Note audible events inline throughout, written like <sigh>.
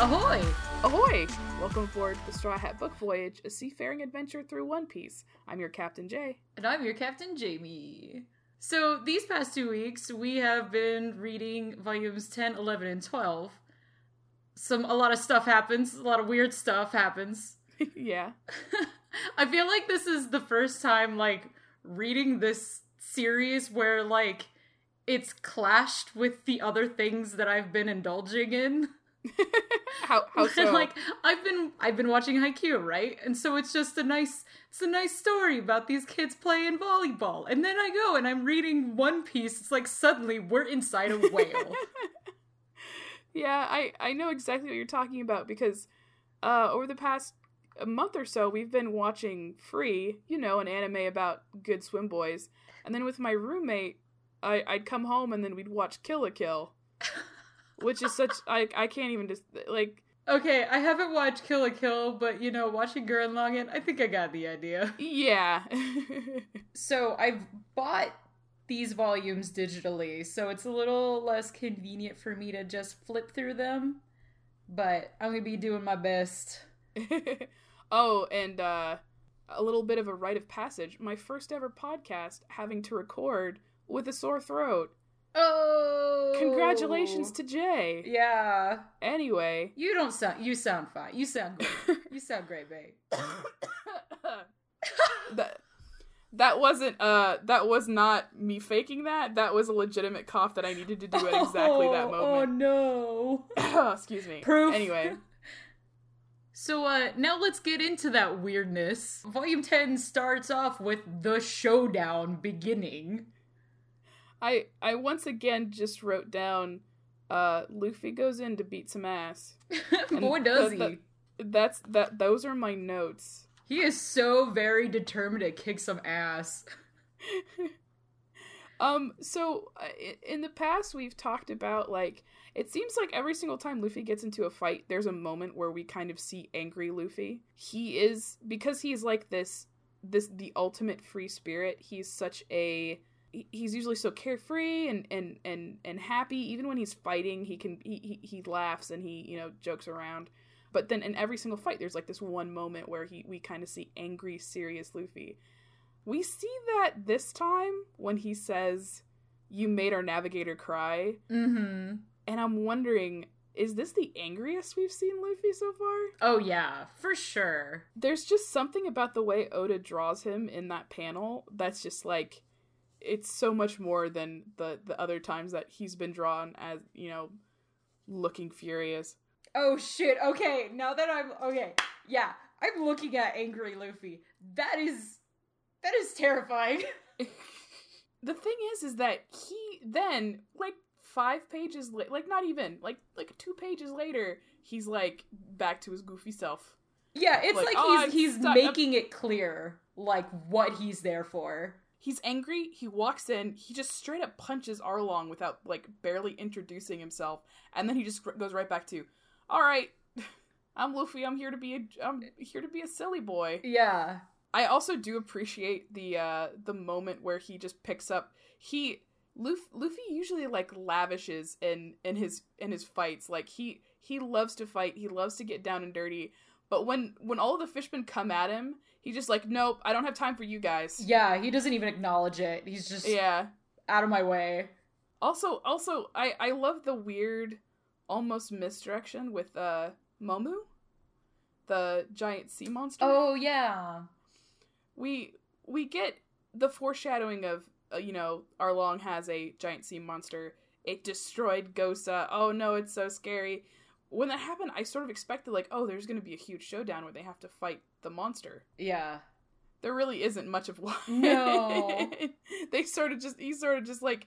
Ahoy! Ahoy! Welcome aboard the Straw Hat Book Voyage, a seafaring adventure through One Piece. I'm your Captain Jay. And I'm your Captain Jamie. So, these past two weeks, we have been reading volumes 10, 11, and 12. Some, a lot of stuff happens, a lot of weird stuff happens. <laughs> yeah. I feel like this is the first time, like, reading this series where, like, it's clashed with the other things that I've been indulging in. <laughs> <laughs> How how so? like I've been I've been watching Haikyuu, right? And so it's just a nice it's a nice story about these kids playing volleyball. And then I go and I'm reading One Piece. It's like suddenly we're inside a whale. <laughs> yeah, I I know exactly what you're talking about because uh over the past a month or so we've been watching Free, you know, an anime about good swim boys. And then with my roommate, I I'd come home and then we'd watch Kill la Kill. <laughs> Which is such I I can't even just like okay, I haven't watched Kill la Kill, but you know, watching Gurren Lagann, I think I got the idea. <laughs> yeah. So I've bought these volumes digitally, so it's a little less convenient for me to just flip through them. But I'm gonna be doing my best. <laughs> oh, and uh, a little bit of a rite of passage. My first ever podcast having to record with a sore throat. Oh, Congratulations to Jay. yeah. Anyway, You don't sound. You sound fine. You sound great. <laughs> you sound great, babe. <coughs> that that wasn't uh that was not me faking that. That was a legitimate cough that I needed to do at exactly that <laughs> moment. Oh no. <coughs> Excuse me. Proof. Anyway, <laughs> So uh now let's get into that weirdness. Volume 10 starts off with the showdown beginning. I I once again just wrote down uh Luffy goes in to beat some ass. <laughs> Boy does the- he. That's that those are my notes. He is so very determined to kick some ass. <laughs> Um so uh, in the past we've talked about like it seems like every single time Luffy gets into a fight there's a moment where we kind of see angry Luffy. He is because he's like this this the ultimate free spirit. He's such a he's usually so carefree and and and and happy. Even when he's fighting he can he he, he laughs and he you know jokes around. But then in every single fight there's like this one moment where he we kind of see angry serious luffy. We see that this time when he says you made our navigator cry. Mm-hmm. and i'm wondering is this the angriest we've seen luffy so far? Oh yeah, for sure. there's just something about the way oda draws him in that panel that's just like it's so much more than the the other times that he's been drawn as you know looking furious Oh shit. Okay, now that I'm okay, yeah, I'm looking at angry Luffy. That is that is terrifying. <laughs> the thing is is that he then like five pages la- like not even like like two pages later he's like back to his goofy self yeah, it's Like, like, oh, he's I'm he's stuck- making it clear like what he's there for. He's angry he walks in he just straight up punches arlong without like barely introducing himself and then he just goes right back to all right <laughs> i'm luffy i'm here to be a i'm here to be a silly boy Yeah. I also do appreciate the uh the moment where he just picks up he Luffy, Luffy usually like lavishes in in his in his fights like he he loves to fight he loves to get down and dirty but when when all the fishmen come at him he just like nope I don't have time for you guys Yeah, he doesn't even acknowledge it. He's just yeah out of my way. also also I I love the weird almost misdirection with uh Momu the giant sea monster Oh yeah. we we get the foreshadowing of uh, you know Arlong has a giant sea monster. It destroyed Gosa. Oh no, it's so scary. When that happened, I sort of expected like, oh, there's going to be a huge showdown where they have to fight the monster. Yeah. There really isn't much of one. No. <laughs> they sort of just he sort of just like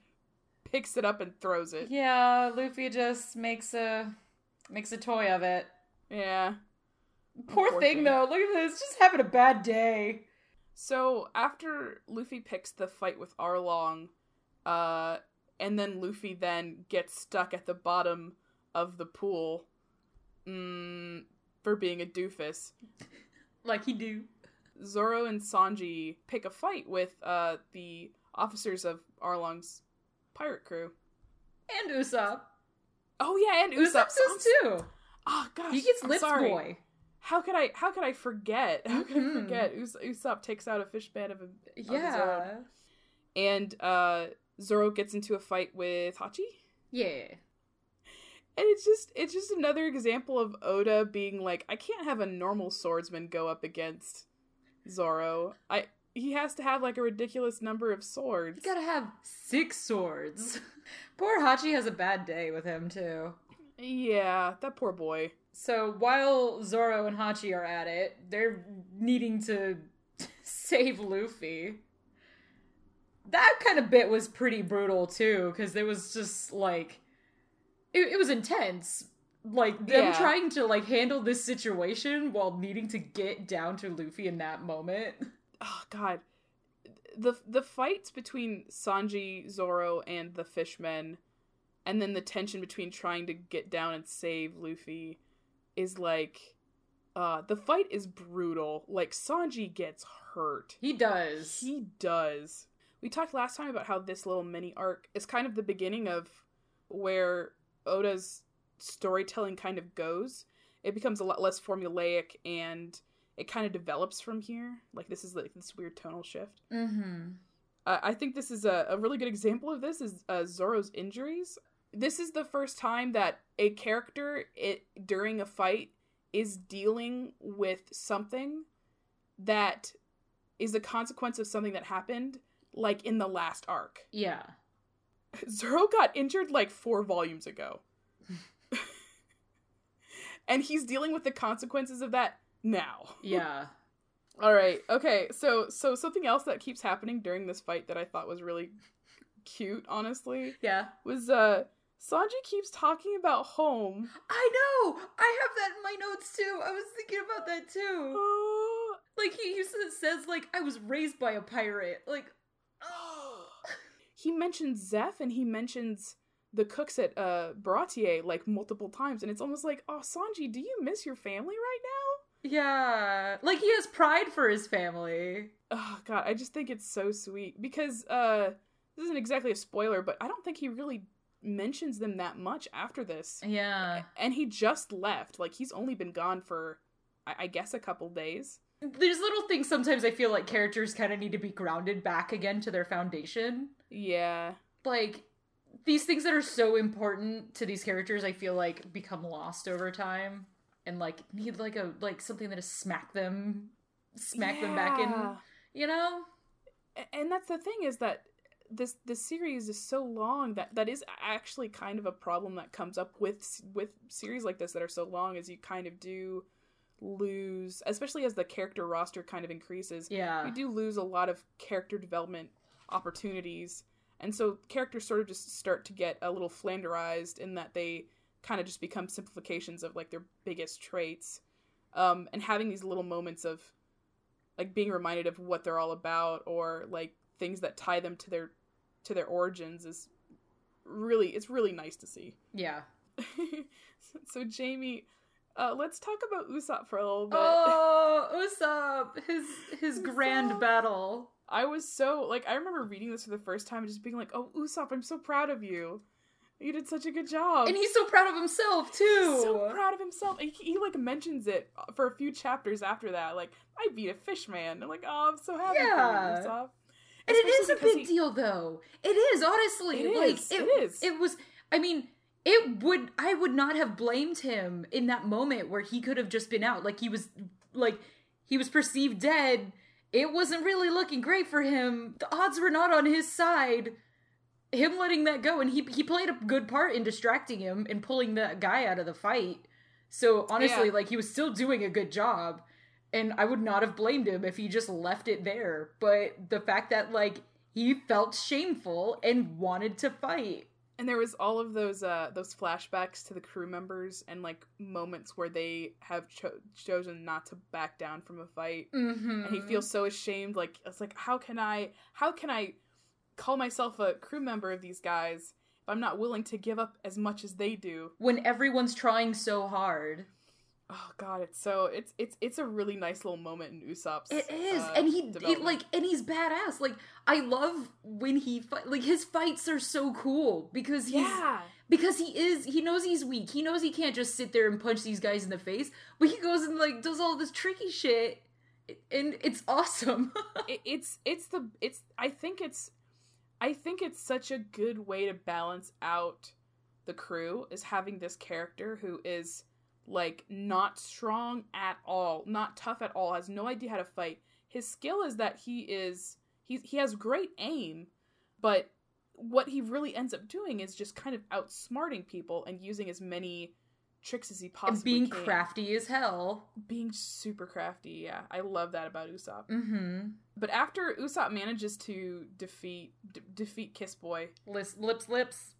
picks it up and throws it. Yeah, Luffy just makes a makes a toy of it. Yeah. Poor, Poor thing, thing. though. Look at this, just having a bad day. So after Luffy picks the fight with Arlong, uh, and then Luffy then gets stuck at the bottom of the pool mm, for being a doofus. <laughs> Like he do. Zoro and Sanji pick a fight with uh, the officers of Arlong's pirate crew. And Usopp. Oh yeah, and Usopp. Usopp does too. Oh gosh, He gets lips sorry. boy. How could I? How could I forget? How could I Mhm. forget? Us- Usopp takes out a fish man of, a, of. Yeah. and uh, Zoro gets into a fight with Hachi. Yeah. And it's just it's just another example of Oda being like, I can't have a normal swordsman go up against Zoro. I he has to have like a ridiculous number of swords. You swords. gotta have six swords. <laughs> Poor Hachi has a bad day with him too. Yeah, that poor boy. So while Zoro and Hachi are at it, they're needing to <laughs> save Luffy. That kind of bit was pretty brutal too, because it was just like it, it was intense. Like them Yeah. trying to like handle this situation while needing to get down to Luffy in that moment. Oh god. The the fights between Sanji, Zoro, and the fishmen, and then the tension between trying to get down and save Luffy is like uh the fight is brutal. Like Sanji gets hurt. He does. He does. We talked last time about how this little mini arc is kind of the beginning of where Oda's storytelling kind of goes. It becomes a lot less formulaic and it kind of develops from here. Like this is like this weird tonal shift. mm-hmm. Uh, I think this is a, a really good example of this is uh, Zoro's injuries. This is the first time that a character it, during a fight is dealing with something that is a consequence of something that happened like in the last arc. Yeah. <laughs> Zoro got injured like 4 volumes ago. <laughs> and he's dealing with the consequences of that now. <laughs> Yeah. All right. Okay. So so something else that keeps happening during this fight that I thought was really cute, honestly, Yeah. was uh Sanji keeps talking about home. I know. I have that in my notes too. I was thinking about that too. Oh, Like he used says like I was raised by a pirate. Like. He mentions Zeff and he mentions the cooks at uh Baratie like multiple times, and it's almost like, oh Sanji, do you miss your family right now? Yeah. Like he has pride for his family. Oh god, I just think it's so sweet because uh this isn't exactly a spoiler, but I don't think he really mentions them that much after this. Yeah. and he just left. Like he's only been gone for, I, I guess, a couple days. There's little things sometimes I feel like characters kind of need to be grounded back again to their foundation. Yeah, Like these things that are so important to these characters I feel like become lost over time and like need like a like something that to smack them smack them back in, you know? And that's the thing is that this this series is so long that that is actually kind of a problem that comes up with with series like this that are so long is you kind of do lose especially as the character roster kind of increases Yeah. we do lose a lot of character development opportunities and so characters sort of just start to get a little flanderized in that they kind of just become simplifications of like their biggest traits um, and having these little moments of like being reminded of what they're all about or like things that tie them to their to their origins is really it's really nice to see <laughs> Yeah. so jamie uh, let's talk about usopp for a little bit Oh, <laughs> Usopp, his his grand battle. I was so like I remember reading this for the first time and just being like, "Oh, Usopp, I'm so proud of you. You did such a good job." And he's so proud of himself too. He's so proud of himself. He, he like mentions it for a few chapters after that. Like, I beat a fish man. I'm like, "Oh, I'm so happy Yeah. for you, Usopp." And it is a big he- deal though. It is, honestly. It like is, it, it is. It was I mean, it would I would not have blamed him in that moment where he could have just been out. Like he was like he was perceived dead. It wasn't really looking great for him. The odds were not on his side. Him letting that go and he he played a good part in distracting him and pulling that guy out of the fight. So honestly, Yeah. like he was still doing a good job. And I would not have blamed him if he just left it there. But the fact that like he felt shameful and wanted to fight. And there was all of those uh those flashbacks to the crew members and like moments where they have cho- chosen not to back down from a fight. Mm-hmm. and he feels so ashamed like it's like how can i how can i call myself a crew member of these guys if I'm not willing to give up as much as they do. When everyone's trying so hard. Oh god, it's so it's it's it's a really nice little moment in Usopp's. It is, uh, and he, development. like, and he's badass. Like, I love when he fight. Like, his fights are so cool because he's yeah. because he is. He knows he's weak. He knows he can't just sit there and punch these guys in the face. But he goes and like does all this tricky shit, and it's awesome. <laughs> it, it's it's the it's I think it's I think it's such a good way to balance out the crew is having this character who is like not strong at all, not tough at all, has no idea how to fight. His skill is that he is he he has great aim, but what he really ends up doing is just kind of outsmarting people and using as many tricks as he and possibly being can. crafty as hell. being super crafty. Yeah, I love that about Usopp. Mm-hmm. But after Usopp manages to defeat d- defeat Kiss Boy, Lips, lips, lips.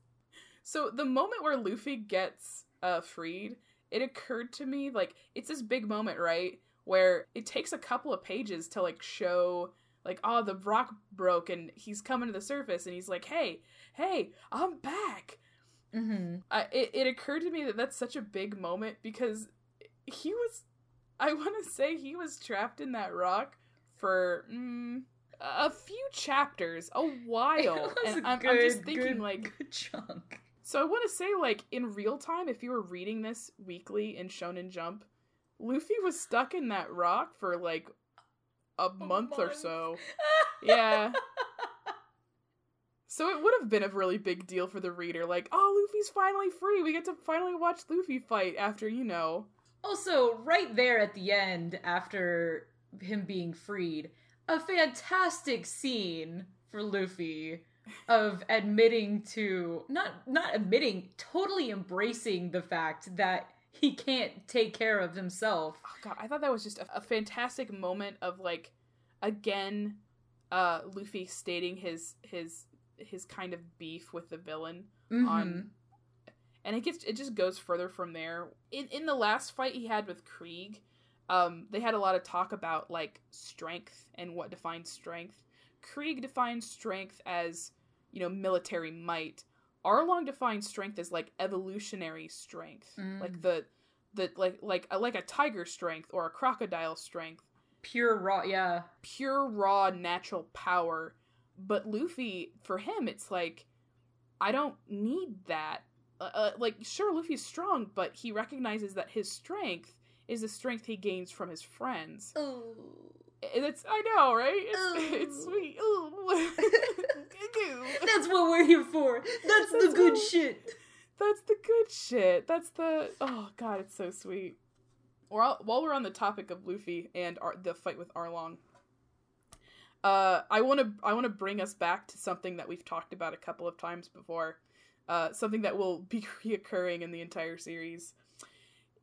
so the moment where Luffy gets uh freed, it occurred to me like it's this big moment, right? Where it takes a couple of pages to like show like oh the rock broke and he's coming to the surface and he's like hey hey I'm back. Mm-hmm. I, it, it occurred to me that that's such a big moment because he was i want to say he was trapped in that rock for mm, a few chapters a <laughs> while and I'm, I'm just thinking like good chunk. So i want to say like in real time if you were reading this weekly in shonen jump luffy was stuck in that rock for like a month or so. <laughs> Yeah. So it would have been a really big deal for the reader like oh luffy's finally free. We get to finally watch luffy fight after you know. Also, right there at the end, after him being freed, a fantastic scene for Luffy of admitting to not not admitting, totally embracing the fact that he can't take care of himself. oh god i thought that was just a, a fantastic moment of like again uh luffy stating his his his kind of beef with the villain Mhm. on and it gets it just goes further from there in in the last fight he had with krieg um they had a lot of talk about like strength and what defines strength krieg defines strength as you know military might arlong defines strength as like evolutionary strength Mm. like the the like like a, like a tiger strength or a crocodile strength pure raw, yeah. pure raw natural power but luffy for him it's like i don't need that uh, uh, like sure luffy's strong but he recognizes that his strength is the strength he gains from his friends Ooh. And it's i know right it's, Ooh. it's sweet Ooh. <laughs> <laughs> That's what we're here for. That's, the good what- shit. That's the good shit. That's the oh god, it's so sweet. While while we're on the topic of Luffy and Ar- the fight with Arlong, uh, I want to I want to bring us back to something that we've talked about a couple of times before. Uh, something that will be <laughs> reoccurring in the entire series.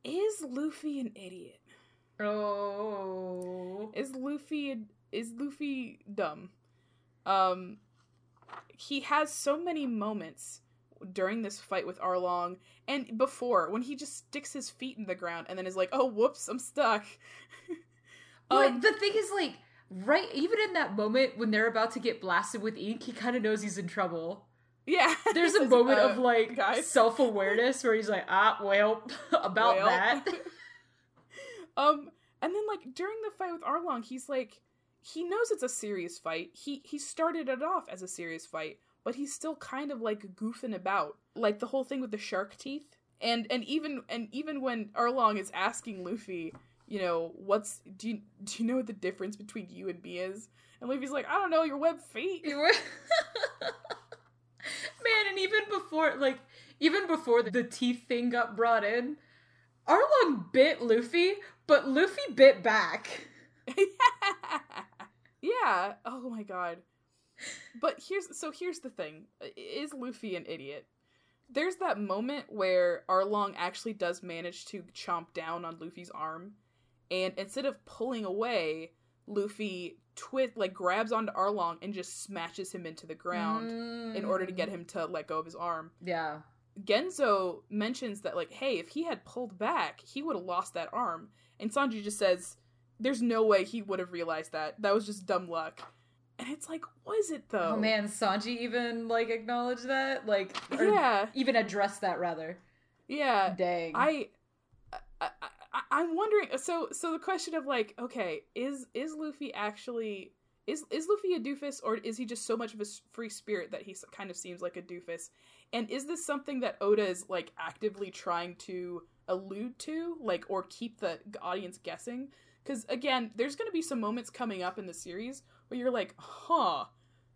Is Luffy an idiot? Oh. Is Luffy is Luffy dumb? Um he has so many moments during this fight with Arlong and before when he just sticks his feet in the ground and then is like, "Oh, whoops, I'm stuck." <laughs> But um, the thing is, like, right, even in that moment when they're about to get blasted with ink, he kind of knows he's in trouble. yeah. <laughs> There's a moment "Uh, of like guys." self awareness where he's like, ah, well, <laughs> about Well. that. Um and then like during the fight with Arlong, he's like he knows it's a serious fight. He he started it off as a serious fight, but he's still kind of like goofing about. Like the whole thing with the shark teeth. And and even and even when Arlong is asking Luffy, you know, what's do you do you know what the difference between you and me is? And Luffy's like, I don't know, your web feet. <laughs> Man, and even before, like, even before the teeth thing got brought in, Arlong bit Luffy, but Luffy bit back. <laughs> yeah. Oh my god. But here's so here's the thing. Is Luffy an idiot? There's that moment where Arlong actually does manage to chomp down on Luffy's arm, and instead of pulling away, Luffy twist like grabs onto Arlong and just smashes him into the ground in order to get Mm. him to let go of his arm. Yeah. Genzo mentions that like, hey, if he had pulled back, he would have lost that arm. And Sanji just says, "There's no way he would have realized that. That was just dumb luck." And it's like, was it though? Oh man, Sanji even like acknowledged that, like, Yeah. even addressed that rather. Yeah. Dang, I, I, I I'm wondering. So, so the question of like, okay, is is Luffy actually is is Luffy a doofus, or is he just so much of a free spirit that he kind of seems like a doofus? And is this something that Oda is like actively trying to allude to, like, or keep the audience guessing? Because again, there's going to be some moments coming up in the series where you're like, huh,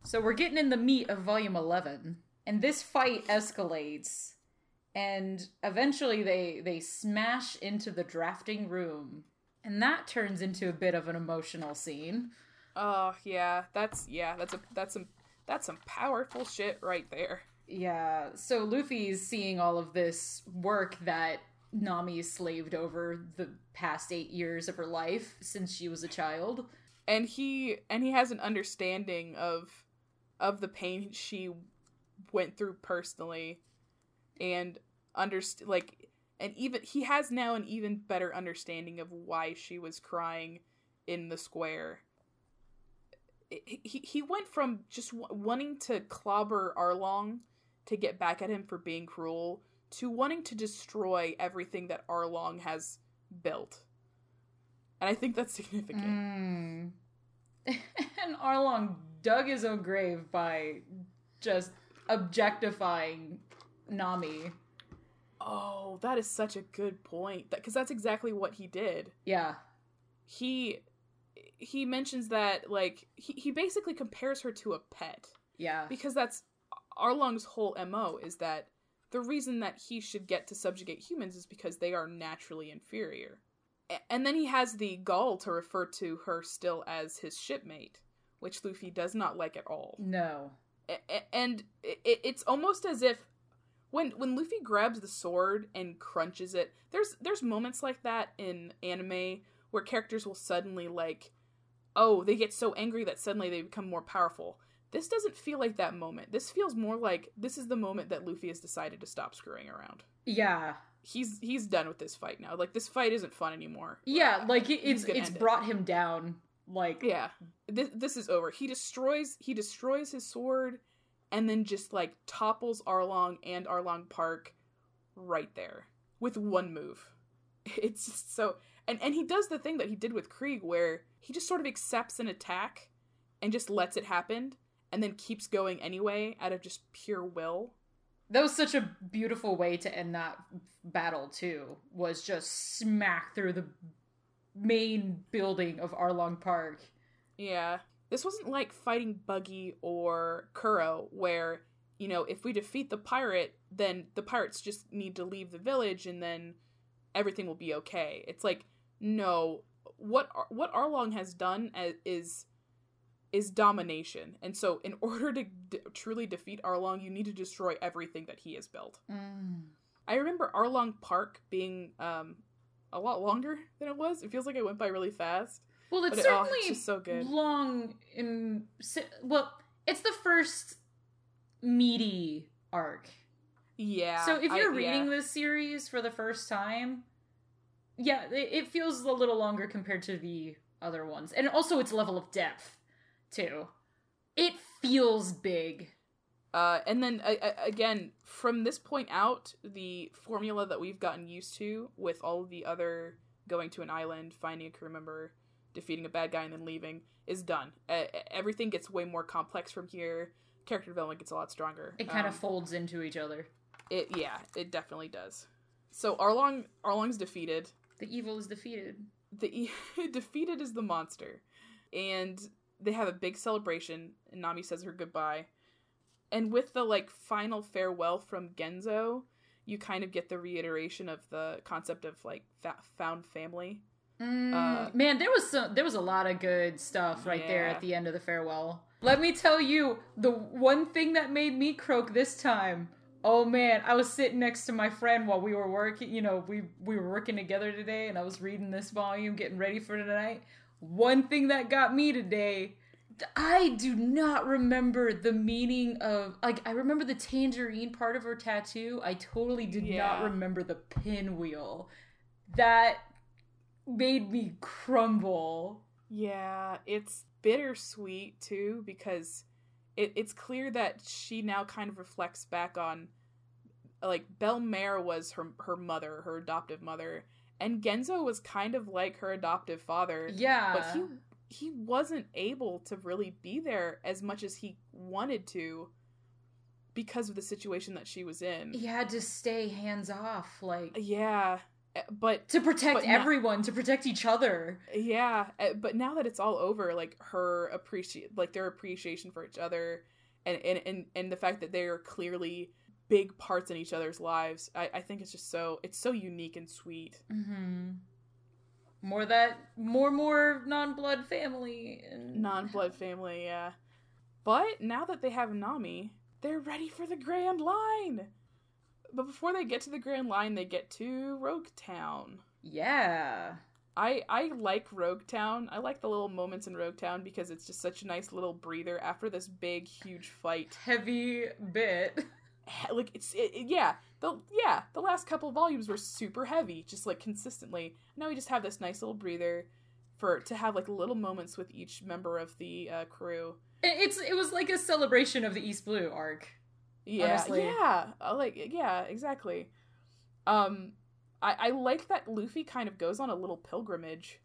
So we're getting in the meat of volume 11 and this fight escalates and eventually they they smash into the drafting room and that turns into a bit of an emotional scene. Oh yeah, that's yeah, that's a that's some that's some powerful shit right there. Yeah, so Luffy's seeing all of this work that Nami slaved over the past 8 years of her life since she was a child. and he and he has an understanding of of the pain she went through personally and underst like and even he has now an even better understanding of why she was crying in the square he, he, went from just w- wanting to clobber Arlong to get back at him for being cruel to wanting to destroy everything that Arlong has built. And I think that's significant. Mm. <laughs> and Arlong dug his own grave by just objectifying Nami. Oh, that is such a good point. Because that's exactly what he did. Yeah. He he mentions that like he, he basically compares her to a pet Yeah. because that's Arlong's whole mo is that the reason that he should get to subjugate humans is because they are naturally inferior. And then he has the gall to refer to her still as his shipmate, which Luffy does not like at all. No. And it's almost as if when when Luffy grabs the sword and crunches it, there's there's moments like that in anime where characters will suddenly like, oh, they get so angry that suddenly they become more powerful. This doesn't feel like that moment. This feels more like this is the moment that Luffy has decided to stop screwing around. Yeah. He's he's done with this fight now. Like this fight isn't fun anymore. Yeah, uh, like it's it's end it. brought him down. Like Yeah, this this is over. He destroys he destroys his sword, and then just like topples Arlong and Arlong Park, right there with one move. <laughs> It's just so and and he does the thing that he did with Krieg, where he just sort of accepts an attack, and just lets it happen, and then keeps going anyway out of just pure will. that was such a beautiful way to end that battle too. Was just smack through the main building of Arlong Park. Yeah. This wasn't like fighting Buggy or Kuro, where, you know, if we defeat the pirate, then the pirates just need to leave the village and then everything will be okay. It's like, no, what Ar- what Arlong has done a- is is domination. And so in <laughs> order to d- truly defeat Arlong, you need to destroy everything that he has built. Mm. I remember Arlong Park being um a lot longer than it was. It feels like it went by really fast. Well, it's But it- oh, certainly it's so good. long in well, it's the first meaty arc. Yeah. so if you're yeah. reading this series for the first time, yeah, it, feels a little longer compared to the other ones, and also its level of depth too. It feels big. Uh, and then uh, again, from this point out, the formula that we've gotten used to with all of the other going to an island, finding a crew member, defeating a bad guy, and then leaving is done. Uh, everything gets way more complex from here. Character development gets a lot stronger. It kind Um, of folds into each other. it yeah, it definitely does. So Arlong Arlong's defeated. The evil is defeated. The e- <laughs> defeated is the monster, and they have a big celebration. And Nami says her goodbye, and with the like final farewell from Genzo, you kind of get the reiteration of the concept of like fa- found family. Mm, Uh, man, there was some there was a lot of good stuff right there at the end of the farewell. Let me tell you, the one thing that made me croak this time. Oh man, I was sitting next to my friend while we were working, you know, we we were working together today and I was reading this volume getting ready for tonight. One thing that got me today, I do not remember the meaning of like I remember the tangerine part of her tattoo. I totally did not remember the pinwheel. That made me crumble. Yeah, it's bittersweet too because it, it's clear that she now kind of reflects back on like Bell-mère was her her mother, her adoptive mother, and Genzo was kind of like her adoptive father. Yeah. But he he wasn't able to really be there as much as he wanted to because of the situation that she was in. he had to stay hands off, like Yeah, but to protect But everyone, to protect each other. yeah, eh, but now that it's all over, like her appreciate, like their appreciation for each other, and and and and the fact that they are clearly big parts in each other's lives, I I think it's just so it's so unique and sweet. Mm-hmm. More that more more non-blood family and Non-blood <laughs> family, yeah. But now that they have Nami, they're ready for the Grand Line. But before they get to the Grand Line, they get to Rogue Town. Yeah. I I like Rogue Town. I like the little moments in Rogue Town because it's just such a nice little breather after this big huge fight. Heavy bit. Like it's it, it- yeah the yeah the last couple volumes were super heavy, just like consistently. Now we just have this nice little breather for to have like little moments with each member of the uh, crew. It- It's it was like a celebration of the East Blue arc. Yeah, Honestly. yeah, uh, like yeah, exactly. Um, I I like that Luffy kind of goes on a little pilgrimage.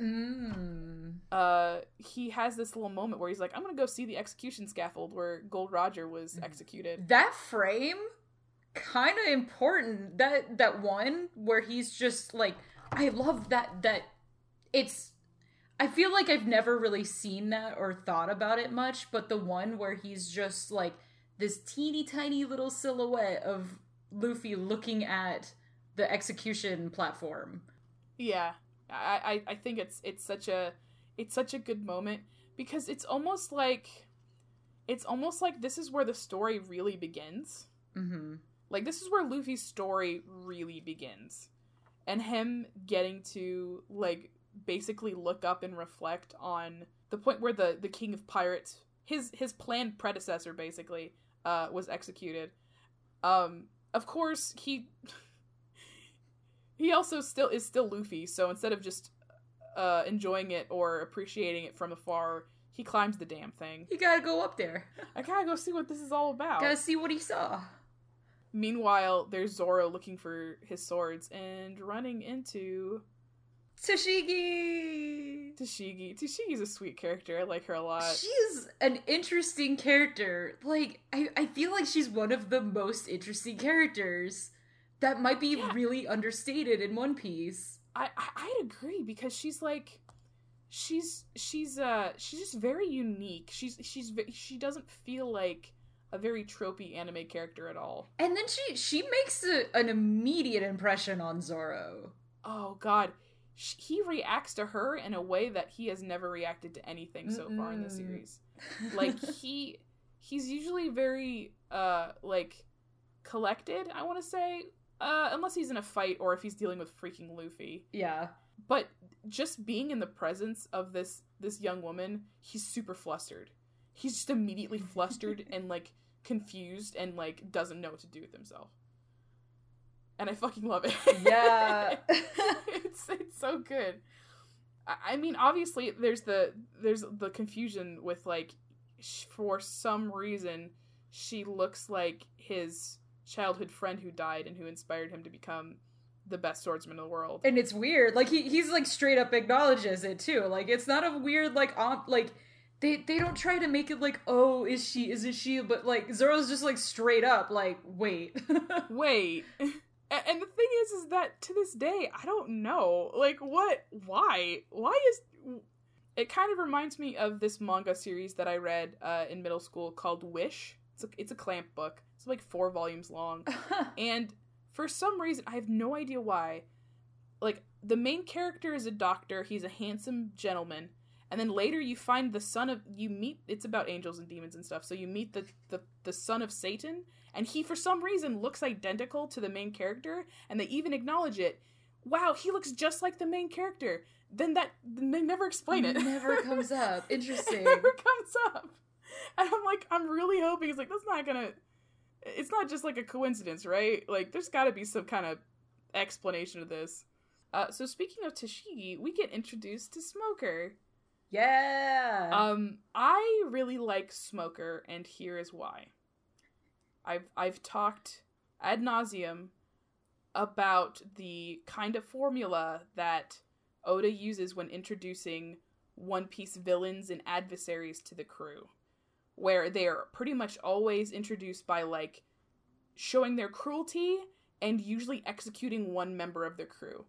Mm. uh he has this little moment where he's like i'm gonna go see the execution scaffold where gold roger was Mhm. executed That frame kind of important. That that one where he's just like I love that that it's I feel like I've never really seen that or thought about it much, but the one where he's just like this teeny tiny little silhouette of Luffy looking at the execution platform. yeah I, I i think it's it's such a it's such a good moment because it's almost like it's almost like this is where the story really begins Mm-hmm. like this is where luffy's story really begins and him getting to like basically look up and reflect on the point where the the king of pirates his his planned predecessor basically uh was executed um of course he he also still is still luffy so instead of just uh enjoying it or appreciating it from afar he climbs the damn thing You gotta go up there. i gotta go see what this is all about Gotta see what he saw. Meanwhile, there's Zoro looking for his swords and running into Tashigi! Tashigi. Tashigi's a sweet character. I like her a lot. She's an interesting character. Like, I, I feel like she's one of the most interesting characters that might be Yeah. really understated in One Piece. I, I I'd agree because she's like she's she's uh she's just very unique. She's she's she doesn't feel like a very tropey anime character at all. And then she she makes a, an immediate impression on Zoro. Oh god. Sh- He reacts to her in a way that he has never reacted to anything so far in the series. <laughs> like he he's usually very uh like collected i want to say uh unless he's in a fight or if he's dealing with freaking luffy yeah. but just being in the presence of this this young woman he's super flustered he's just immediately flustered <laughs> and like confused and like doesn't know what to do with himself and i fucking love it Yeah. <laughs> it's it's so good I- mean, obviously, there's the there's the confusion with like, sh- for some reason, she looks like his childhood friend who died and who inspired him to become the best swordsman in the world. and it's weird. Like he he's like straight up acknowledges it too. Like it's not a weird like on like they they don't try to make it like oh is she isn't she but like Zoro's just like straight up like wait. <laughs> Wait, <laughs> and the thing is, is that to this day, I don't know, like, what, why, why is. It kind of reminds me of this manga series that I read uh, in middle school called Wish. It's a, it's a clamp book. It's like four volumes long. <laughs> And for some reason, I have no idea why. Like, the main character is a doctor, he's a handsome gentleman. And then later you find the son of you meet it's about angels and demons and stuff. So you meet the the, the son of Satan, and he for some reason looks identical to the main character, and they even acknowledge it. Wow, he looks just like the main character. Then that they never explain it. Never <laughs> comes up. Interesting. it never comes up. And I'm like, I'm really hoping it's like that's not gonna. It's not just like a coincidence, right? Like, there's got to be some kind of explanation of this. Uh, so speaking of Tashigi, we get introduced to Smoker. Yeah. Um, I really like Smoker, and here is why. I've I've talked ad nauseum about the kind of formula that Oda uses when introducing One Piece villains and adversaries to the crew, where they are pretty much always introduced by like showing their cruelty and usually executing one member of the crew.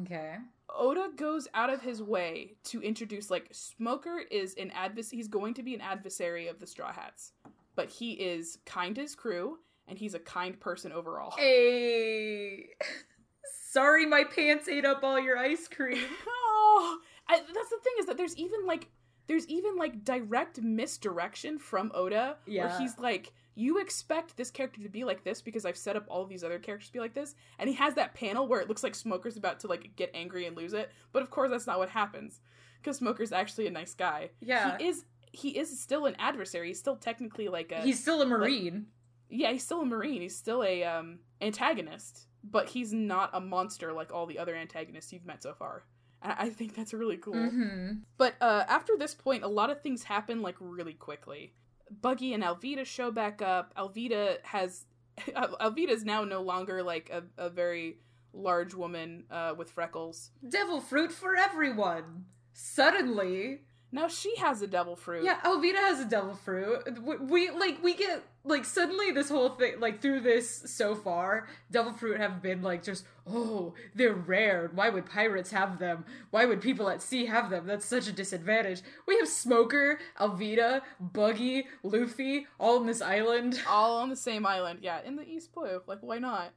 Okay. Oda goes out of his way to introduce like Smoker is an adversary. He's going to be an adversary of the Straw Hats, but he is kind to his crew and he's a kind person overall. Hey. <laughs> Sorry, my pants ate up all your ice cream. <laughs> oh, I, that's the thing is that there's even like there's even like direct misdirection from Oda Yeah. where he's like you expect this character to be like this because I've set up all these other characters to be like this and he has that panel where it looks like Smoker's about to like get angry and lose it but of course that's not what happens because Smoker's actually a nice guy Yeah. he is he is still an adversary he's still technically like a He's still a marine. yeah he's still a marine he's still a um antagonist but he's not a monster like all the other antagonists you've met so far I think that's really cool Mm-hmm. but uh, after this point, a lot of things happen like really quickly. Buggy and Alvida show back up. Alvida has <laughs> Alvida is now no longer like a, a very large woman uh, with freckles. Devil fruit for everyone. Suddenly, Now she has a devil fruit. yeah, Alvida has a devil fruit. We, we like we get like suddenly this whole thing like through this so far, devil fruit have been like just oh they're rare. Why would pirates have them? Why would people at sea have them? That's such a disadvantage. We have Smoker, Alvida, Buggy, Luffy, all in this island. <laughs> all on the same island. Yeah, in the East Blue. Like, why not?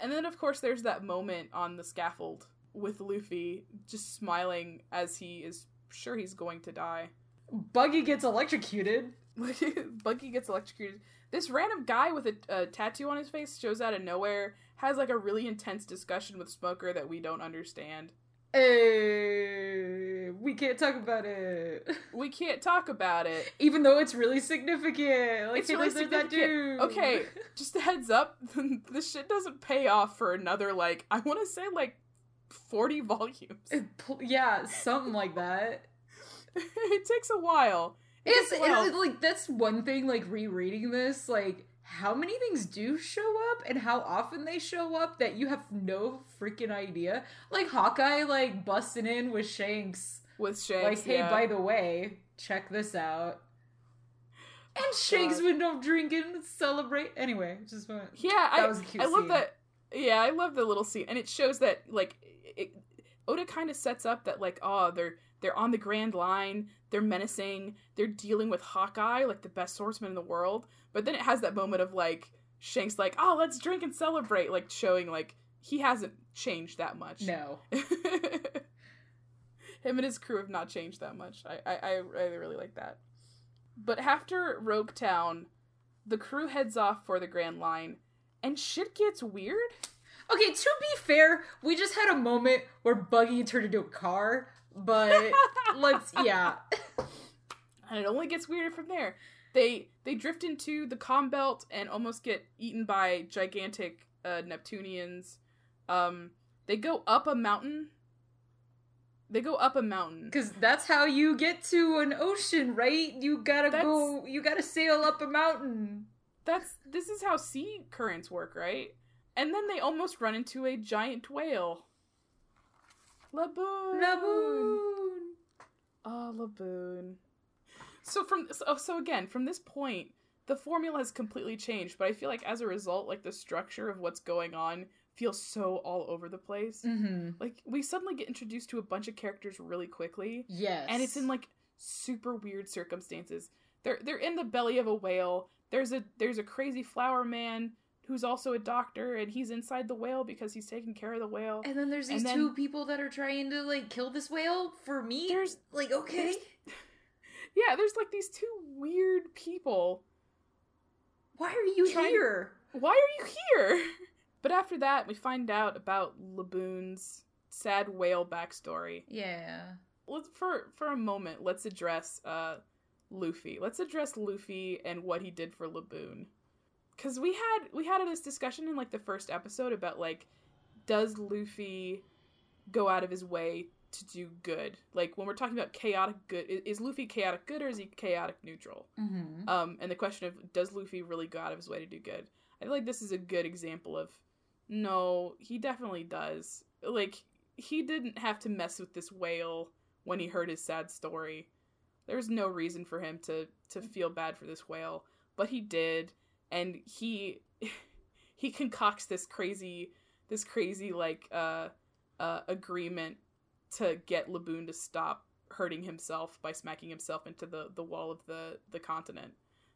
and then, of course, there's that moment on the scaffold with Luffy just smiling as he is sure he's going to die. Buggy gets electrocuted. <laughs> Buggy gets electrocuted. This random guy with a, a tattoo on his face shows out of nowhere, has like a really intense discussion with Smoker that we don't understand. Hey, we can't talk about it. <laughs> We can't talk about it. Even though it's really significant. Like, It's really there's that significant. dude. Okay, <laughs> just a heads up, this shit doesn't pay off for another, like, I want to say, like, 40 volumes. It yeah, something like that. <laughs> it takes a while. It It's, a while. it's like that's one thing. Like rereading this, like how many things do show up and how often they show up that you have no freaking idea. Like Hawkeye, like busting in with Shanks, with Shanks. like, hey, yeah. by the way, check this out. And oh, Shanks God. would up drinking, celebrate. Anyway, just want. Yeah, That I, was a cute I love that. Yeah, I love the little scene, and it shows that like it, Oda kind of sets up that like oh they're they're on the Grand Line, they're menacing, they're dealing with Hawkeye like the best swordsman in the world, but then it has that moment of like Shanks like oh let's drink and celebrate, like showing like he hasn't changed that much. No. <laughs> Him and his crew have not changed that much. I I, I really like that. But after Rogue Town, the crew heads off for the Grand Line, and shit gets weird. Okay, to be fair, we just had a moment where Buggy turned into a car, but let's <laughs> yeah. and it only gets weirder from there. They they drift into the calm belt and almost get eaten by gigantic uh, Neptunians. Um, they go up a mountain. They go up a mountain. Cause that's how you get to an ocean, right? You gotta That's- go you gotta sail up a mountain. That's this is how sea currents work, right? And then they almost run into a giant whale. Laboon. Laboon. Oh, Laboon. So from so, so again, from this point, the formula has completely changed, but I feel like as a result, like the structure of what's going on feels so all over the place. Mm-hmm. Like we suddenly get introduced to a bunch of characters really quickly, Yes. and it's in like super weird circumstances. They're they're in the belly of a whale. There's a there's a crazy flower man who's also a doctor, and he's inside the whale because he's taking care of the whale. And then there's these then- two people that are trying to like kill this whale for me. There's- like okay. <laughs> yeah, there's like these two weird people Why are you Trying- here? why are you here? <laughs> But after that, we find out about Laboon's sad whale backstory. Yeah. Let's for for a moment, let's address uh Luffy. Let's address Luffy and what he did for Laboon. Cuz we had we had this discussion in like the first episode about like does Luffy go out of his way to do good. Like when we're talking about chaotic good, is Luffy chaotic good or is he chaotic neutral? Mm-hmm. Um, and the question of does Luffy really go out of his way to do good? I feel like this is a good example of no, he definitely does. Like he didn't have to mess with this whale when he heard his sad story. There's no reason for him to to feel bad for this whale, but he did, and he <laughs> he concocts this crazy this crazy like uh uh agreement to get Laboon to stop hurting himself by smacking himself into the the wall of the the continent.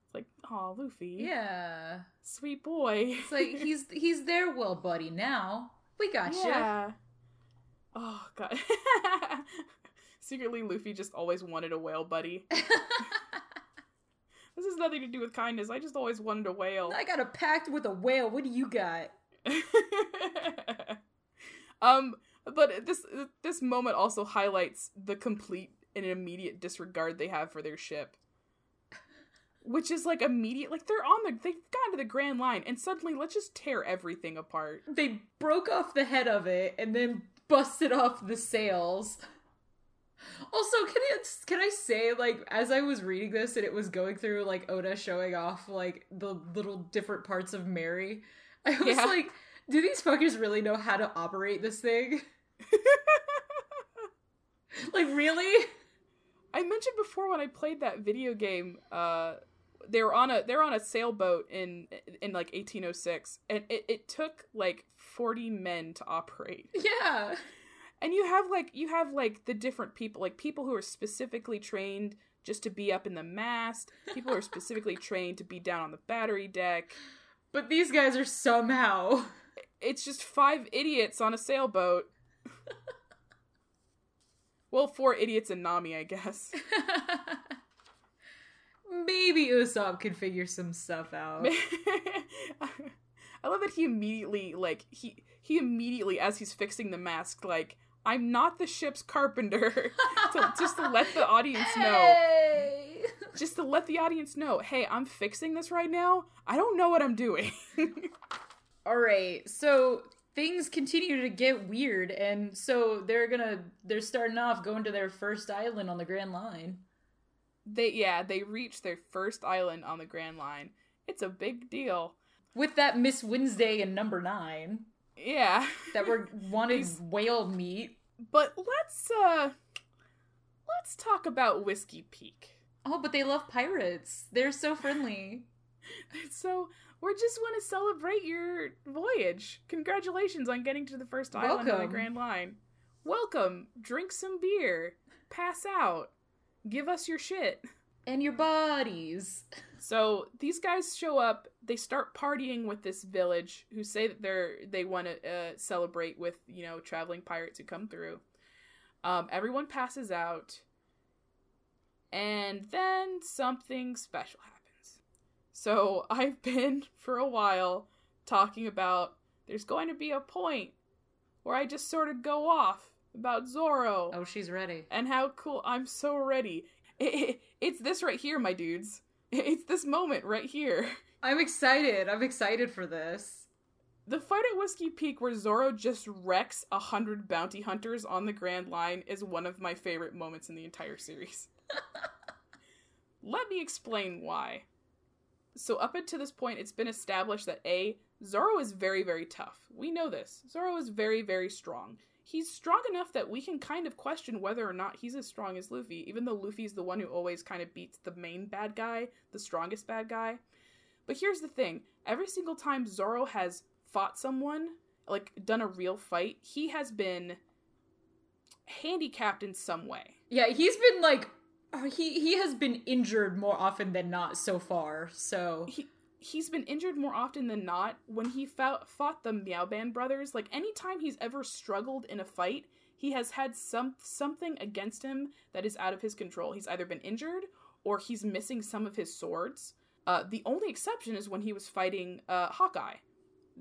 It's like, oh, Luffy, Yeah. sweet boy. It's like <laughs> he's he's their well buddy now. We got you. yeah. Oh god. <laughs> Secretly, Luffy just always wanted a whale buddy. This has nothing to do with kindness. I just always wanted a whale. I got a pact with a whale. What do you got? <laughs> um, but this this moment also highlights the complete and immediate disregard they have for their ship. Which is like immediate, like they're on the, they've gotten to the Grand Line, and suddenly let's just tear everything apart. They broke off the head of it and then busted off the sails. Also, can I can I say like as I was reading this and it was going through like Oda showing off like the little different parts of Merry, I was Yeah. like, do these fuckers really know how to operate this thing? <laughs> like really? I mentioned before when I played that video game, uh, they were on a they're on a sailboat in in like 1806, and it, it took like 40 men to operate. Yeah. And you have like you have like the different people, like people who are specifically trained just to be up in the mast, people who are specifically <laughs> trained to be down on the battery deck. But these guys are somehow It's just five idiots on a sailboat. <laughs> well, four idiots and Nami, I guess. <laughs> Maybe Usopp could figure some stuff out. I love that he immediately like he he immediately as he's fixing the mask like I'm not the ship's carpenter. <laughs> To, just to let the audience know. Hey! just to let the audience know hey I'm fixing this right now. I don't know what I'm doing. <laughs> All right, so things continue to get weird, and so they're gonna they're starting off going to their first island on the Grand Line. they yeah they reach their first island on the Grand Line. It's a big deal. With that Miss Wednesday and Number Nine yeah that were <laughs> wanted whale meat. but let's uh let's talk about Whiskey Peak Oh, but they love pirates. They're so friendly. <laughs> So we just want to celebrate your voyage. Congratulations on getting to the first island on the Welcome. Grand Line. Welcome. Drink some beer. Pass out. Give us your shit. and your bodies. <laughs> So these guys show up. They start partying with this village, who say that they're they want to uh, celebrate with you know traveling pirates who come through. Um, everyone passes out, and then something special happens. So <laughs> I've been for a while talking about there's going to be a point where I just sort of go off about Zoro Oh, she's ready. and how cool I'm so ready. <laughs> it's this right here, my dudes. <laughs> It's this moment right here. I'm excited. I'm excited for this. The fight at Whiskey Peak where Zoro just wrecks a hundred bounty hunters on the Grand Line is one of my favorite moments in the entire series. <laughs> Let me explain why. So up until this point, it's been established that A, Zoro is very, very tough. We know this. Zoro is very, very strong. He's strong enough that we can kind of question whether or not he's as strong as Luffy, even though Luffy's the one who always kind of beats the main bad guy, the strongest bad guy. But here's the thing every single time Zoro has fought someone, like done a real fight, he has been handicapped in some way. Yeah, he's been like uh, he he has been injured more often than not so far. So he he's been injured more often than not when he fought, fought the Meowban brothers. Like anytime he's ever struggled in a fight, he has had some something against him that is out of his control. He's either been injured or he's missing some of his swords. Uh, the only exception is when he was fighting uh, Hawkeye.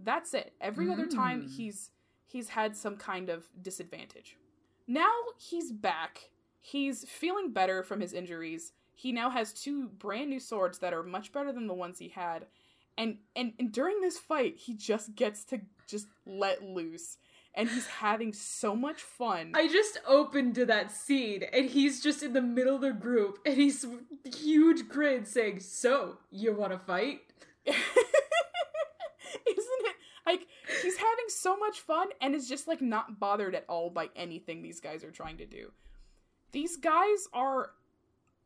That's it. Every other time Mm. he's he's had some kind of disadvantage. Now he's back. He's feeling better from his injuries. He now has two brand new swords that are much better than the ones he had. And and, and during this fight, he just gets to just let loose. And he's having so much fun. I just opened to that scene and he's just in the middle of the group and he's huge grin saying, So, you wanna fight? <laughs> Isn't it like he's having so much fun and is just like not bothered at all by anything these guys are trying to do. These guys are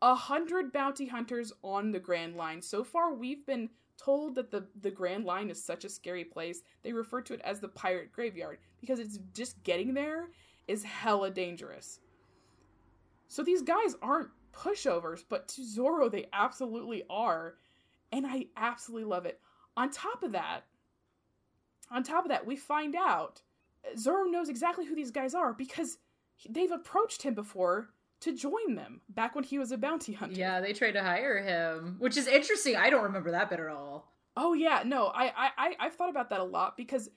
a hundred bounty hunters on the Grand Line. So far, we've been told that the the Grand Line is such a scary place. They refer to it as the pirate graveyard because it's just getting there is hella dangerous. So these guys aren't pushovers, but to Zoro they absolutely are, and I absolutely love it. On top of that, on top of that, we find out Zoro knows exactly who these guys are because they've approached him before to join them back when he was a bounty hunter. Yeah, they tried to hire him, which is interesting. I don't remember that bit at all. Oh yeah, no, I I I- I've thought about that a lot because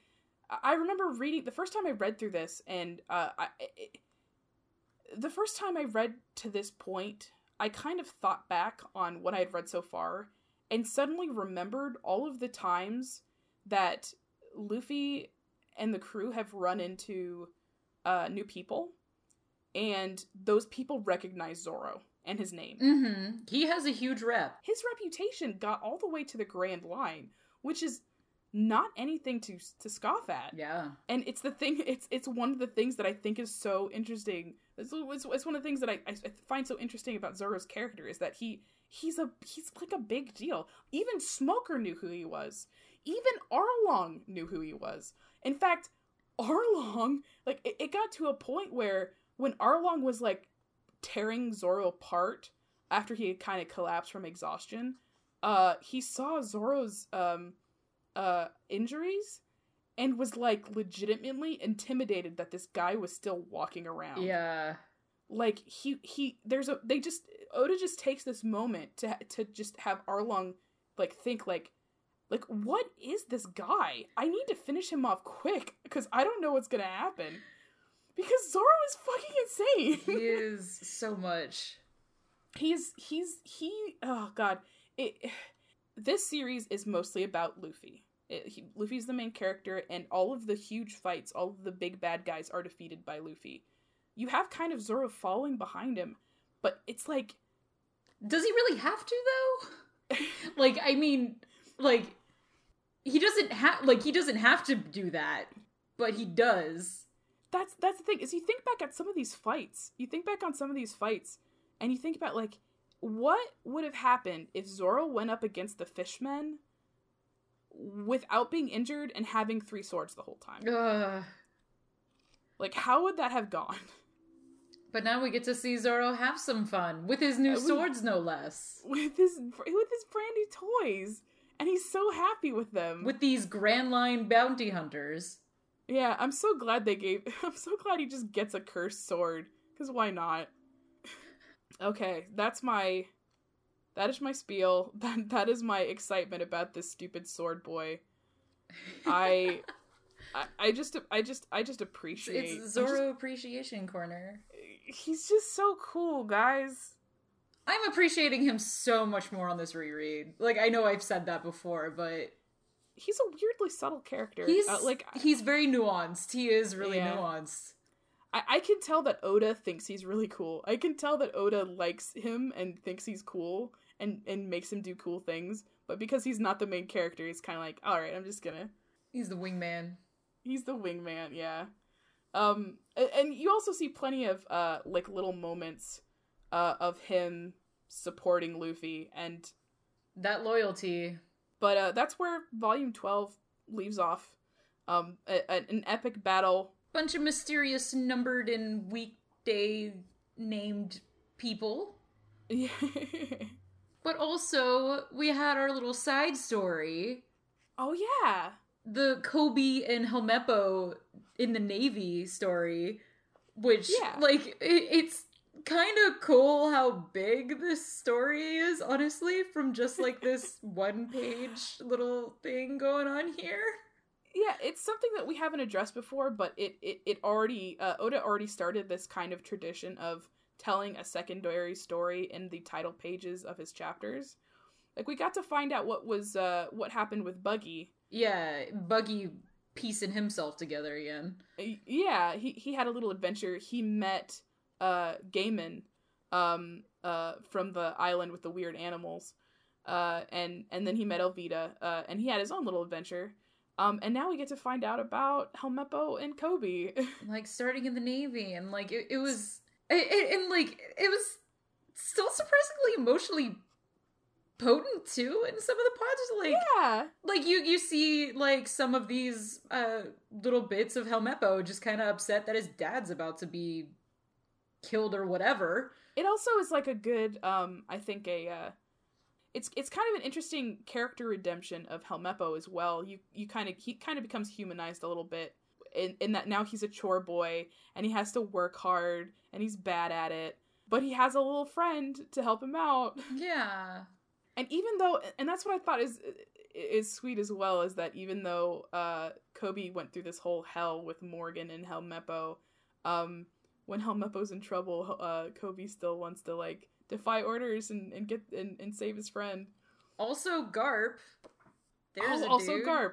I I remember reading the first time I read through this, and uh, I, it, the first time I read to this point, I kind of thought back on what I had read so far, and suddenly remembered all of the times that Luffy and the crew have run into uh, new people, and those people recognize Zoro and his name Mm-hmm. He has a huge rep. his reputation got all the way to the Grand Line, which is not anything to to scoff at. Yeah. And it's the thing. <laughs> It's it's one of the things that I think is so interesting. It's, it's, it's one of the things that I, I find so interesting about Zoro's character is that he he's a he's like a big deal. Even Smoker knew who he was. Even Arlong knew who he was. In fact, Arlong like it, it got to a point where when Arlong was like tearing Zoro apart after he had kind of collapsed from exhaustion, uh, he saw Zoro's um, uh, injuries and was like legitimately intimidated that this guy was still walking around. Yeah. Like he he there's a they just Oda just takes this moment to to just have Arlong like think like like what is this guy? I need to finish him off quick because I don't know what's gonna happen. Because Zoro is fucking insane. He is so much. he's he's he oh god it this series is mostly about luffy it, he, luffy's the main character and all of the huge fights all of the big bad guys are defeated by luffy you have kind of zoro following behind him but it's like Does he really have to though? <laughs> like, I mean, like he doesn't have like he doesn't have to do that, but he does. That's that's the thing is you think back at some of these fights you think back on some of these fights and you think about like what would have happened if zoro went up against the fishmen without being injured and having three swords the whole time Ugh. like how would that have gone But now we get to see Zoro have some fun with his new Uh, swords, no less. with his with his brand new toys and he's so happy with them With these Grand Line bounty hunters. Yeah i'm so glad they gave <laughs> i'm so glad he just gets a cursed sword because why not okay that's my that is my spiel <laughs> that that is my excitement about this stupid sword boy i <laughs> I, I just I just I just appreciate It's Zoro Appreciation Corner. he's just so cool, guys. I'm appreciating him so much more on this reread. Like I know I've said that before, but He's a weirdly subtle character. he's Uh, like he's very nuanced. He is really Yeah. nuanced. I, I can tell that Oda thinks he's really cool. I can tell that Oda likes him and thinks he's cool and and makes him do cool things. But because he's not the main character, he's kind of like, all right, I'm just gonna. He's the wingman. He's the wingman, yeah. Um, and you also see plenty of uh like little moments, uh, of him supporting Luffy, and That loyalty. But uh, that's where Volume Twelve leaves off. Um, a, a- an epic battle. Bunch of mysterious numbered and weekday named people. <laughs> But also, we had our little side story. oh yeah. The Koby and Helmeppo in the Navy story, which, Yeah. like, it, it's kind of cool how big this story is, honestly, from just like this <laughs> one page little thing going on here. Yeah, it's something that we haven't addressed before, but it it, it already uh, Oda already started this kind of tradition of telling a secondary story in the title pages of his chapters. Like we got to find out what was uh what happened with Buggy. Yeah, Buggy piecing himself together again. Yeah, he he had a little adventure. He met uh Gaimon um uh from the island with the weird animals. Uh and and then he met Alvida uh and he had his own little adventure. Um and now we get to find out about Helmeppo and Koby. <laughs> Like starting in the navy, and like it, it was, it, it, and like it was still surprisingly emotionally potent too in some of the pods. Like yeah. like you you see like some of these uh little bits of Helmeppo just kind of upset that his dad's about to be killed or whatever. It also is like a good um I think a uh it's it's kind of an interesting character redemption of Helmeppo as well. You you kind of he kind of becomes humanized a little bit in in that now he's a chore boy and he has to work hard and he's bad at it, but he has a little friend to help him out. <laughs> Yeah. And even though and that's what I thought is is sweet as well is that even though uh Koby went through this whole hell with Morgan and Helmeppo, um when Helmeppo's in trouble, uh Koby still wants to like defy orders and, and get and, and save his friend. Also, Garp. There's oh, a also dude. Garp.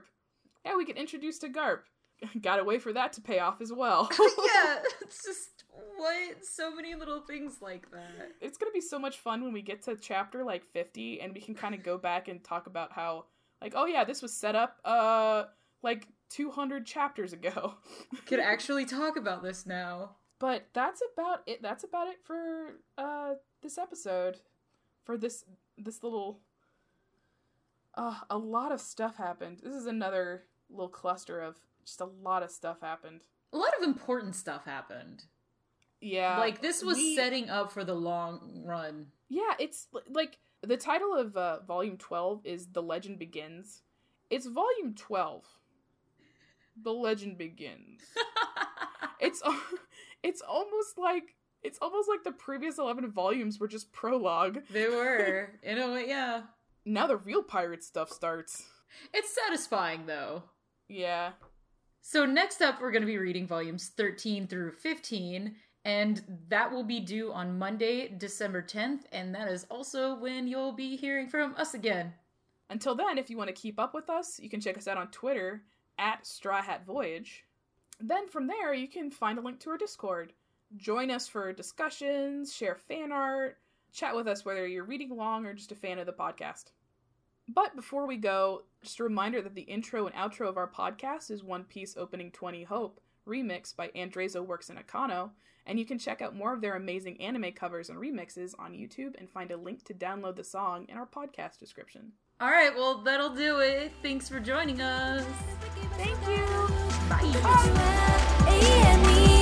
Yeah, we get introduced to Garp. <laughs> Gotta wait for that to pay off as well. <laughs> yeah, <laughs> it's just what so many little things like that. it's gonna be so much fun when we get to chapter like 50 and we can kind of go back and talk about how like oh yeah this was set up uh like 200 chapters ago Could actually talk about this now. But that's about it that's about it for uh this episode for this this little uh a lot of stuff happened this is another little cluster of just a lot of stuff happened A lot of important stuff happened. yeah like this was we- setting up for the long run. Yeah, it's like the title of uh, volume 12 is The Legend Begins. It's volume 12. The Legend Begins. <laughs> It's al- <laughs> it's almost like it's almost like the previous 11 volumes were just prologue. they were in a way, yeah. Now the real pirate stuff starts. It's satisfying though. Yeah. So next up, we're going to be reading volumes 13 through 15, and that will be due on Monday, December 10th, and that is also when you'll be hearing from us again. Until then, if you want to keep up with us, you can check us out on Twitter at Straw Hat Voyage. Then from there, you can find a link to our Discord. Join us for discussions, share fan art, chat with us whether you're reading along or just a fan of the podcast. But before we go, just a reminder that the intro and outro of our podcast is One Piece Opening 20 Hope, remixed by Andrezo Works in Akano, and you can check out more of their amazing anime covers and remixes on YouTube and find a link to download the song in our podcast description. All right, well, that'll do it. Thanks for joining us. Thank you! 可以。